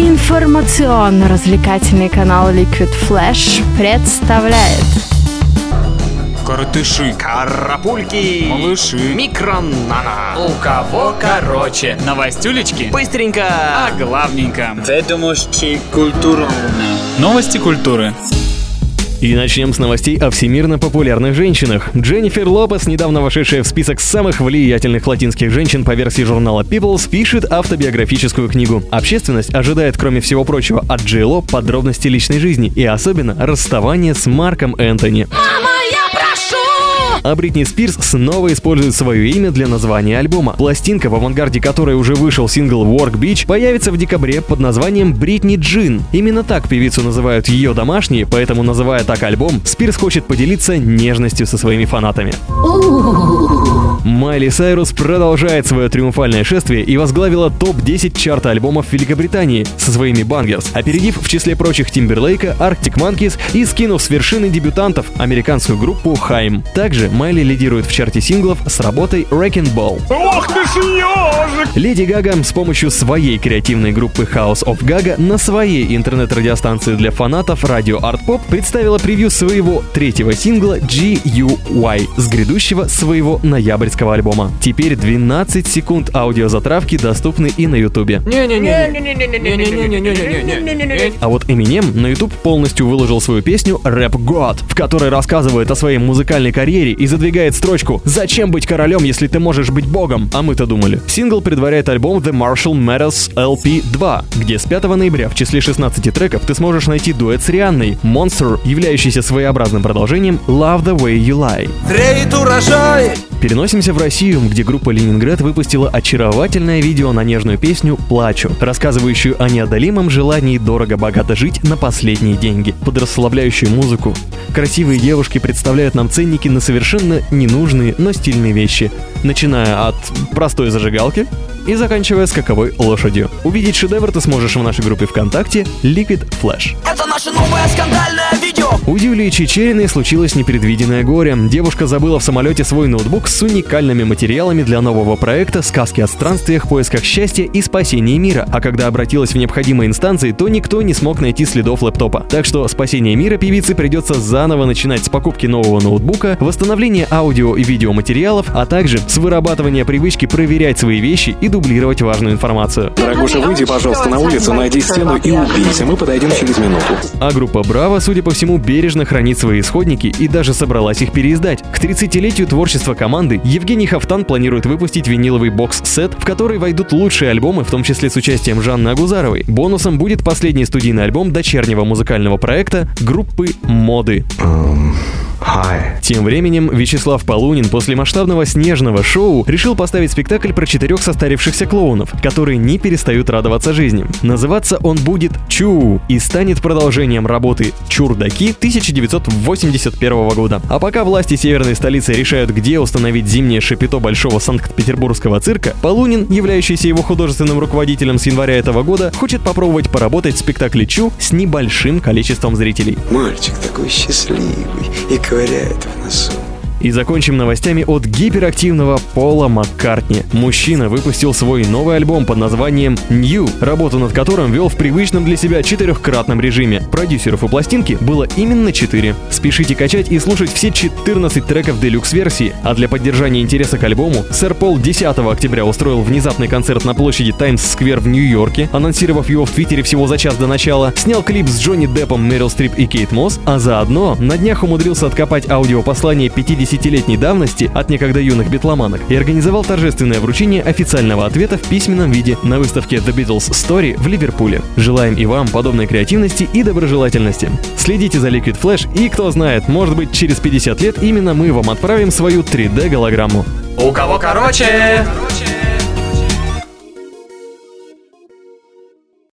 Информационно-развлекательный канал Liquid Flash представляет Коротыши, Карапульки, малыши, микронана. у кого короче. Новостюлечки Быстренько. о главненьком. Ведомости культуры. Новости культуры. И начнем с новостей о всемирно популярных женщинах. Дженнифер Лопес, недавно вошедшая в список самых влиятельных латинских женщин по версии журнала People's, пишет автобиографическую книгу. Общественность ожидает, кроме всего прочего, от Джей Ло подробности личной жизни и особенно расставание с Марком Энтони. А Бритни Спирс снова использует свое имя для названия альбома. Пластинка, в авангарде которой уже вышел сингл Work Bitch, появится в декабре под названием Britney Jean. Именно так певицу называют ее домашние, поэтому, называя так альбом, Спирс хочет поделиться нежностью со своими фанатами. Майли Сайрус продолжает свое триумфальное шествие и возглавила топ-10 чарта альбомов Великобритании со своими Bangerz, опередив в числе прочих Тимберлейка, Arctic Monkeys и скинув с вершины дебютантов американскую группу Haim. Также Майли лидирует в чарте синглов с работой Wrecking Ball. Леди Гага с помощью своей креативной группы House of Gaga на своей интернет-радиостанции для фанатов радио Art Pop представила превью своего третьего сингла GUY с грядущего своего ноябрьского альбома. Теперь 12 секунд аудиозатравки доступны и на ютубе. А вот Eminem на YouTube полностью выложил свою песню Rap God, в которой рассказывает о своей музыкальной карьере и задвигает строчку «Зачем быть королем, если ты можешь быть богом?» А мы-то думали. Сингл предваряет альбом The Marshall Matters LP 2, где с 5 ноября в числе 16 треков ты сможешь найти дуэт с Рианной, Monster, являющийся своеобразным продолжением Love the Way You Lie. Треет урожай. Переносимся в Россию, где группа Ленинград выпустила очаровательное видео на нежную песню «Плачу», рассказывающую о неодолимом желании дорого-богато жить на последние деньги. Под расслабляющую музыку красивые девушки представляют нам ценники на совершенно ненужные, но стильные вещи, начиная от простой зажигалки и заканчивая скаковой лошадью. Увидеть шедевр ты сможешь в нашей группе ВКонтакте Liquid Flash. Это наше новое скандальное видео. У Юлии Чечериной случилось непредвиденное горе. Девушка забыла в самолете свой ноутбук с уникальными материалами для нового проекта «Сказки о странствиях, поисках счастья и спасении мира». А когда обратилась в необходимые инстанции, то никто не смог найти следов лэптопа. Так что спасение мира певице придется заново начинать с покупки нового ноутбука, восстановления аудио и видеоматериалов, а также с вырабатывания привычки проверять свои вещи и дублировать важную информацию. Дорогуша, выйди, пожалуйста, на улицу, найди стену и убейся. Мы подойдем через минуту. А группа Браво, судя по всему, бережно хранит свои исходники и даже собралась их переиздать. К 30-летию творчества команды Евгений Хафтан планирует выпустить виниловый бокс-сет, в который войдут лучшие альбомы, в том числе с участием Жанны Агузаровой. Бонусом будет последний студийный альбом дочернего музыкального проекта группы «Моды». Тем временем Вячеслав Полунин после масштабного снежного шоу решил поставить спектакль про четырех состарившихся клоунов, которые не перестают радоваться жизни. Называться он будет «Чу» и станет продолжением работы «Чурдаки» 1981 года. А пока власти северной столицы решают, где установить зимнее шапито большого Санкт-Петербургского цирка, Полунин, являющийся его художественным руководителем с января этого года, хочет попробовать поработать в спектакле «Чу» с небольшим количеством зрителей. Мальчик такой счастливый и ковыряет в носу. И закончим новостями от гиперактивного Пола Маккартни. Мужчина выпустил свой новый альбом под названием New, работу над которым вел в привычном для себя четырехкратном режиме. Продюсеров у пластинки было именно 4. Спешите качать и слушать все 14 треков делюкс-версии, а для поддержания интереса к альбому сэр Пол 10 октября устроил внезапный концерт на площади Таймс-сквер в Нью-Йорке, анонсировав его в Твиттере всего за час до начала, снял клип с Джонни Деппом, Мэрил Стрип и Кейт Мосс, а заодно на днях умудрился откопать аудиопослание 50-летней давности от некогда юных битломанок и организовал торжественное вручение официального ответа в письменном виде на выставке The Beatles Story в Ливерпуле. Желаем и вам подобной креативности и доброжелательности. Следите за Liquid Flash и, кто знает, может быть через 50 лет именно мы вам отправим свою 3D-голограмму. У кого короче?